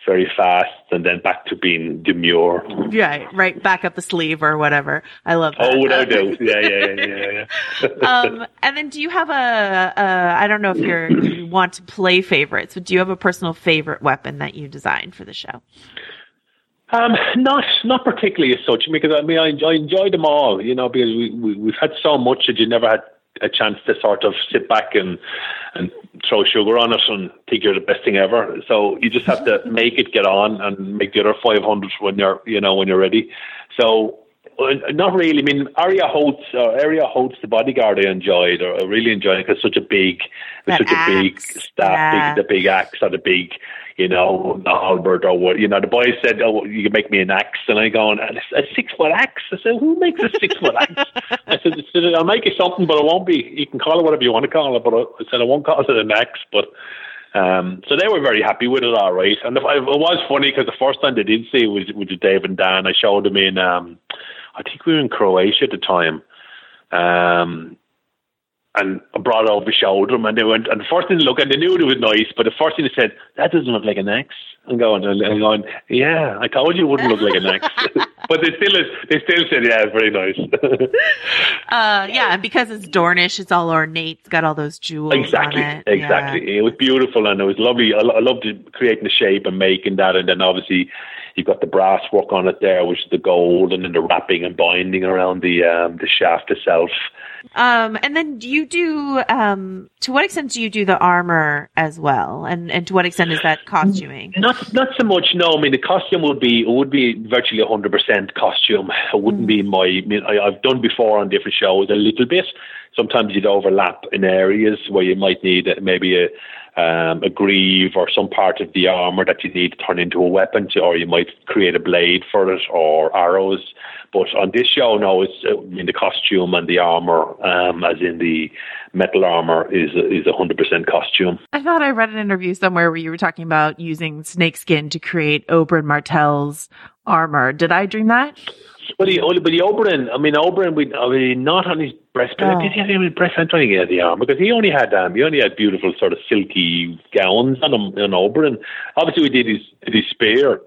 very fast, and then back to being demure.
Right, right. Back up the sleeve or whatever. I love that.
Oh, without doubt. Yeah, yeah, yeah, yeah. yeah.
um, and then do you have a, a I don't know if you're, you want to play favorites, but do you have a personal favorite weapon that you designed for the show?
Um, not not particularly as such, because I mean I, I enjoy them all, you know, because we, we we've had so much that you never had a chance to sort of sit back and and throw sugar on it and think you're the best thing ever. So you just have to make it get on and make the other five hundred when you're you know when you're ready. So uh, not really. I mean, Areo Hotah, uh, Areo Hotah, the bodyguard, I enjoyed. Or I really enjoyed it because such a big,
That
such a big
axe,
staff,
yeah.
big, the big axe or the big, you know, the halberd or what. You know, the boys said, "Oh, you can make me an axe," and I go, "A, six foot axe." I said, "Who makes a six foot axe?" I said, "I'll make you something, but it won't be. You can call it whatever you want to call it, but I, said I won't call it an axe." But um, so they were very happy with it, all right. And it was funny because the first time they did see it was with Dave and Dan. I showed them in, um, I think we were in Croatia at the time. Um, and I brought it over, showed them, and they went. And the first thing they looked, and they knew it was nice, but the first thing they said, "That doesn't look like an axe." I'm going, and going, "Yeah, I told you it wouldn't look like an axe." but they still, they still said, "Yeah, it's very nice."
Uh, yeah, and because it's Dornish, it's all ornate. It's got all those jewels
Exactly,
on it.
exactly. It was beautiful and it was lovely. I, I loved creating the shape and making that, and then obviously you've got the brass work on it there, which is the gold, and then the wrapping and binding around the um, the shaft itself.
Um, and then do you do, um, to what extent do you do the armor as well? And, and to what extent is that costuming?
Not, not so much. No, I mean the costume would be would be virtually hundred percent costume. It wouldn't be my. I mean, I, I've done before on different shows a little bit. Sometimes you'd overlap in areas where you might need maybe a um, a greave or some part of the armor that you need to turn into a weapon, to, or you might create a blade for it or arrows. But on this show, no, it's uh, in the costume and the armor, um, as in the metal armor, is is a hundred percent costume.
I thought I read an interview somewhere where you were talking about using snakeskin to create Oberyn Martell's armor. Did I dream that?
But the but the Oberyn, I mean Oberyn, we, I mean not on his breastplate.
Oh.
Did he have any breastplate? I think he had the arm because he only had um, he only had beautiful sort of silky gowns on him on Oberyn. Obviously, we did his did his spear.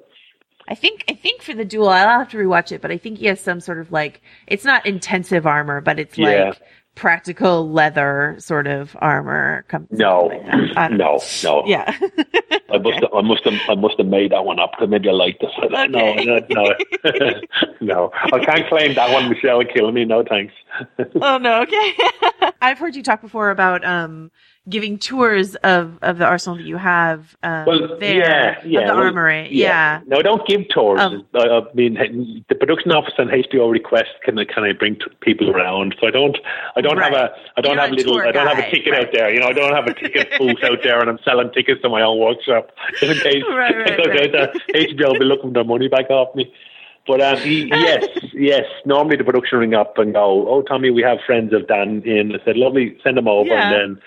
I think I think for the duel, I'll have to rewatch it, but I think he has some sort of like it's not intensive armor, but it's
Yeah.
like practical leather sort of armor.
No,
like that. I don't
no, no.
Yeah.
I must have, I must have I must have made that one up because maybe I liked it.
Okay.
No, no, no. I can't claim that one. Michelle will kill me. No thanks.
oh no, okay. I've heard you talk before about um giving tours of of the arsenal that you have um
Well,
there
yeah, yeah.
of the
well,
armory. Yeah.
No, don't give tours.
Um,
I, I mean, the production office and HBO request can I can I bring t- people around? So I don't I don't
Right.
have a I don't
You're
have
a
little I don't have a ticket
right.
out there. You know, I don't have a ticket booth out there, and I'm selling tickets to my own workshop just in case
Right, right, right.
HBO will be looking for their money back off me. But um, he, yes, yes. Normally the production ring up and go, "Oh, Tommy, we have friends of Dan in." I said, "Lovely, send them over."
Yeah.
And then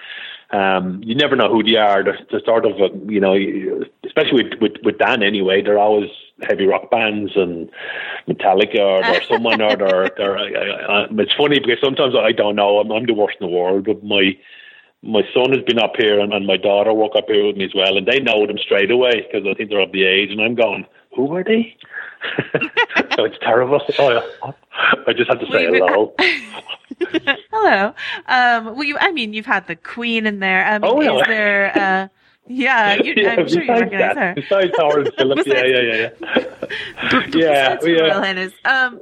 um, you never know who they are. They're, they're sort of, uh, you know, especially with, with, with Dan anyway, they're always heavy rock bands and Metallica or, or someone or they're, they're, uh, uh, it's funny because sometimes I don't know. I'm, I'm the worst in the world, but my my son has been up here and, and my daughter woke up here with me as well, and they know them straight away because I think they're of the age, and I'm going, who are they? so it's terrible. Oh, I just have to say hello.
Hello. Um well you I mean you've had the queen in there. Um
Oh,
is
yeah.
there uh yeah, you, I'm sure you recognize
that,
her.
Besides Howard Philip, yeah, yeah, yeah, yeah. Yeah, yeah.
Royal Um,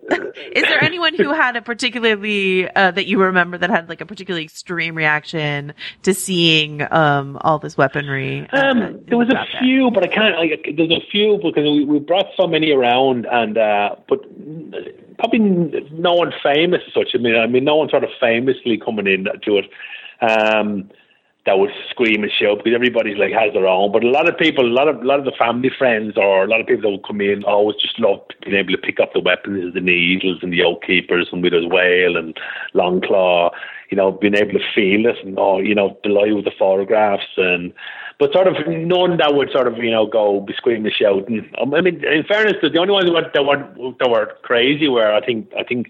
is there anyone who had a particularly uh, that you remember that had like a particularly extreme reaction to seeing um all this weaponry? uh,
Um, there was a few, but I can't. Like, there's a few because we, we brought so many around, and uh, but probably no one famous as such. I mean, I mean, no one sort of famously coming in to it. Um, that would scream and shout because everybody's like has their own. But a lot of people, a lot of a lot of the family friends or a lot of people that would come in always just love being able to pick up the weapons, the needles and the Oathkeepers and his whale and Longclaw. You know, being able to feel it and oh, you know, delight with the photographs and. But sort of none that would sort of you know go be screaming and shouting. I mean, in fairness, the only ones that were, that were that were crazy were I think I think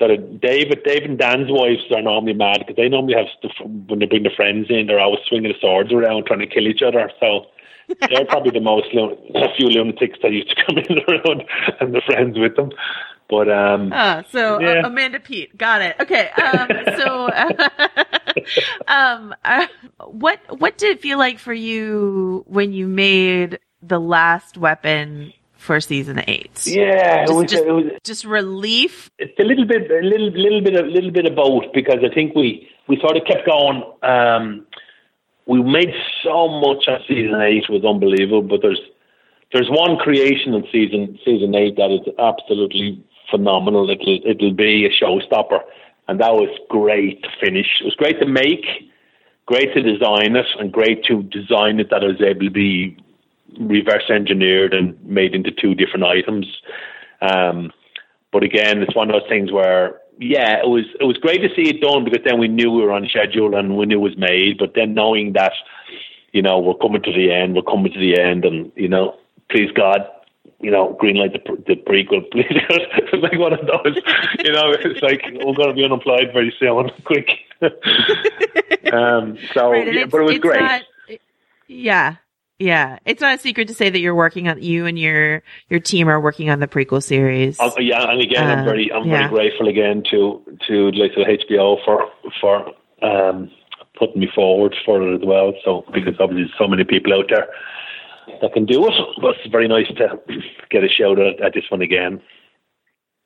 sort of David, Dave and Dan's wives are normally mad because they normally have stuff when they bring their friends in. They're always swinging the swords around trying to kill each other. So they're probably the most lun- a few lunatics that used to come in around and the friends with them. But um,
Ah, so uh, Amanda Peet, got it. Okay. Um, so, um, uh, what what did it feel like for you when you made the last weapon for season eight?
yeah, it
Just-
was,
just-
it was
Just relief.
it's a little bit, a little, little bit, a little bit of both because I think we we sort of kept going. Um, we made so much on season eight it was unbelievable, but there's there's one creation in season season eight that is absolutely phenomenal. It'll it'll be a showstopper, and that was great to finish. It was great to make, great to design it, and great to design it that it was able to be reverse engineered and made into two different items. Um, but again, it's one of those things where, yeah, it was it was great to see it done because then we knew we were on schedule and we knew it was made. But then knowing that, you know, we're coming to the end, we're coming to the end, and you know, please God, you know, greenlight the, the prequel, please. it's like one of those, you know, it's like we're going to be unemployed very soon, quick. um, so,
Right,
yeah, but it was great.
not- yeah. Yeah. It's not a secret to say that you're working on you and your your team are working on the prequel series.
Uh, yeah, and again,
Uh,
I'm very, I'm
yeah.
very grateful again to to like to HBO for for um, putting me forward for it as well. So because obviously there's so many people out there that can do it. But it's very nice to get a shout out at this one again.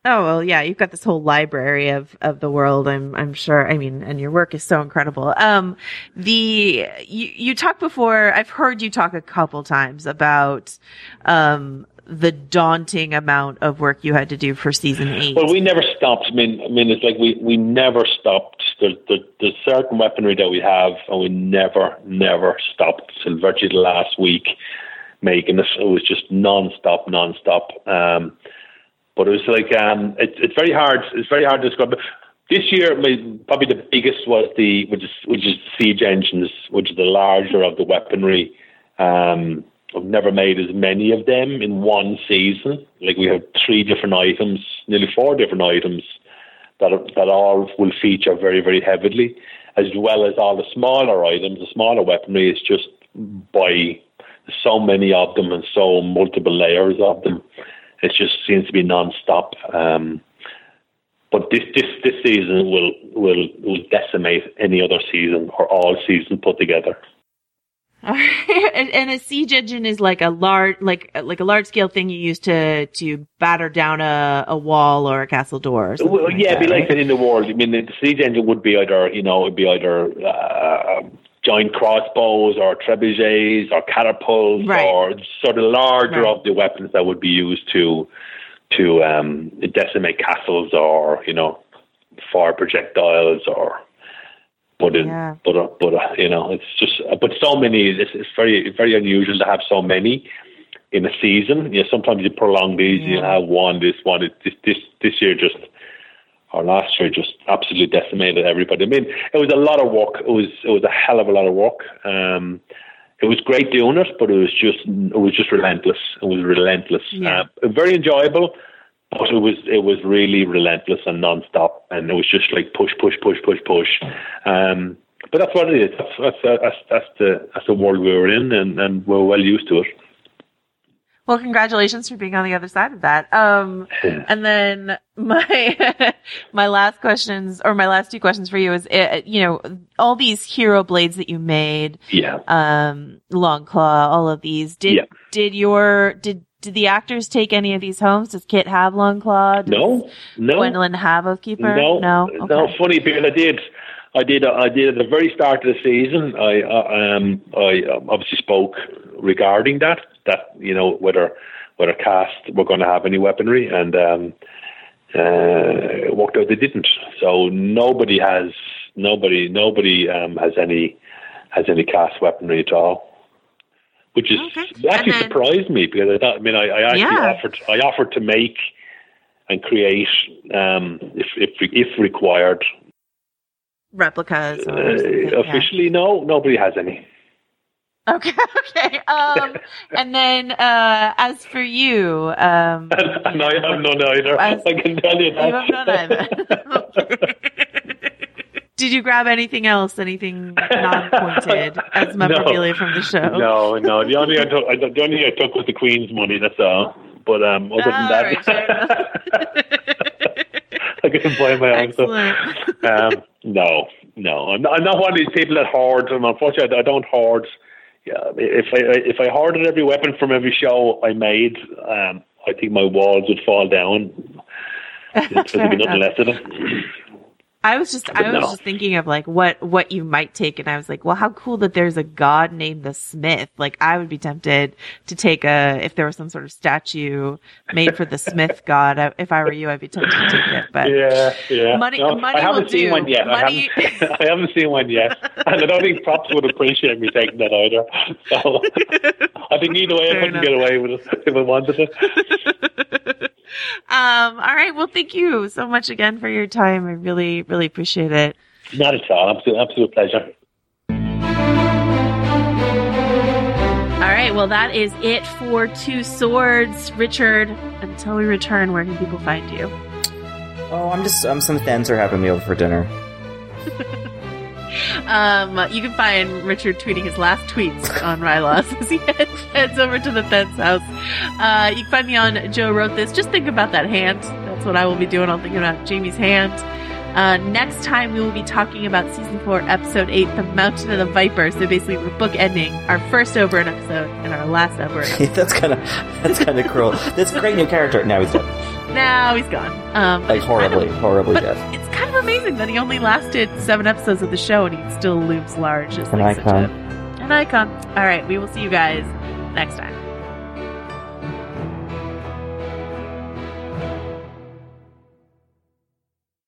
Oh well, yeah, you've got this whole library of of the world. I'm I'm sure. I mean, and your work is so incredible. Um, the you you talked before. I've heard you talk a couple times about um the daunting amount of work you had to do for season eight.
Well, we never stopped. I mean, I mean, it's like we we never stopped. There, there's certain weaponry that we have, and we never never stopped until virtually the last week making it. It was just non-stop, non-stop. Um, but it was like um, it, it's very hard. It's very hard to describe. This year, probably the biggest was the which is which is siege engines, which is the larger of the weaponry. Um, I've never made as many of them in one season. Like we have three different items, nearly four different items that are, that all will feature very very heavily, as well as all the smaller items. The smaller weaponry is just by so many of them and so multiple layers of them it just seems to be non-stop. Um, but this, this, this season will, will, will decimate any other season or all seasons put together.
and, and, a siege engine is like a large, like like a large scale thing you use to to batter down a, a wall or a castle door.
well, yeah, it'd be like that in the world. I mean, the siege engine would be either you know it'd be either uh, giant crossbows or trebuchets or catapults right. or sort of larger right. of the weapons that would be used to to um, decimate castles or you know fire projectiles or but in, yeah. but uh, but uh, you know it's just uh, but so many it's, it's very very unusual to have so many in a season. You know, sometimes you prolong these, yeah. you have one, this one. It, this this this year just or last year just absolutely decimated everybody. I mean, it was a lot of work. It was it was a hell of a lot of work. Um, it was great doing it, but it was just it was just relentless. It was relentless. Yeah. Uh, very enjoyable, but it was it was really relentless and non-stop, and it was just like push, push, push, push, push. Um, but that's what it is. That's that's that's, that's the that's the world we were in, and, and we're well used to it.
Well, congratulations for being on the other side of that. Um, and then my, my last questions or my last two questions for you is, uh, you know, all these hero blades that you made.
Yeah.
Um, Longclaw, all of these. Did, yeah. did your, did, did the actors take any of these homes? Does Kit have Longclaw? Does
no, no.
Gwendoline have Oathkeeper?
No,
no.
Okay. No, funny because I did. I did. I did at the very start of the season. I uh, um I obviously spoke regarding that that you know whether whether cast were going to have any weaponry, and um, uh, it worked out they didn't. So nobody has nobody nobody um, has any has any cast weaponry at all. Which is okay. actually then, surprised me because I thought I mean I, I actually yeah. offered I offered to make and create um, if if if required
replicas.
Uh, officially, yeah. no, nobody has any.
Okay, okay. Um, and then uh, as for you, um,
and, I have none either. As, I can tell you that. You have none either.
Did you grab anything else? Anything non-pointed as memorabilia no, from the show?
No, no. The only I took, the only thing I took was the Queen's money. That's all. But um, other than that, I couldn't buy my own stuff. Um, no, no. I'm not, I'm not one of these people that hoard. And unfortunately, I don't hoard yeah, if I if I hoarded every weapon from every show I made, um, I think my walls would fall down. There'd be nothing left of them.
I was just, I was no. just thinking of like what, what you might take. And I was like, well, how cool that there's a god named the Smith. Like I would be tempted to take a, if there was some sort of statue made for the Smith god. If I were you, I'd be tempted to take it. But
yeah, yeah.
Money, no, money
I haven't seen
do.
one yet. Money... I, haven't, I haven't seen one yet. And I don't think props would appreciate me taking that either. So I think either way, Fair I couldn't enough. get away with it if I wanted
it. Um, all right. Well, thank you so much again for your time. I really, really appreciate it.
Not at all. Absolute, absolute pleasure.
All right. Well, that is it for Two Swords. Richard, until we return, where can people find you?
Oh, I'm just, I'm some friends are having me over for dinner.
Um, you can find Richard tweeting his last tweets on Ryloth as he heads over to the fence house. Uh, you can find me on Joe Wrote This. Just think about that hand. That's what I will be doing. I'll think about Jaime's hand. Uh, next time we will be talking about season four, episode eight, The Mountain of the Viper. So basically, we're bookending our first Oberyn episode and our last Oberyn. episode.
that's kind of that's kind of cruel. This great new character. Now he's dead.
now he's gone. Um,
Like
it's kind of-
horribly, horribly dead.
it's kind of amazing that he only lasted seven episodes of the show and he still looms large as
An
like
icon.
a, an icon. All right, we will see you guys next time.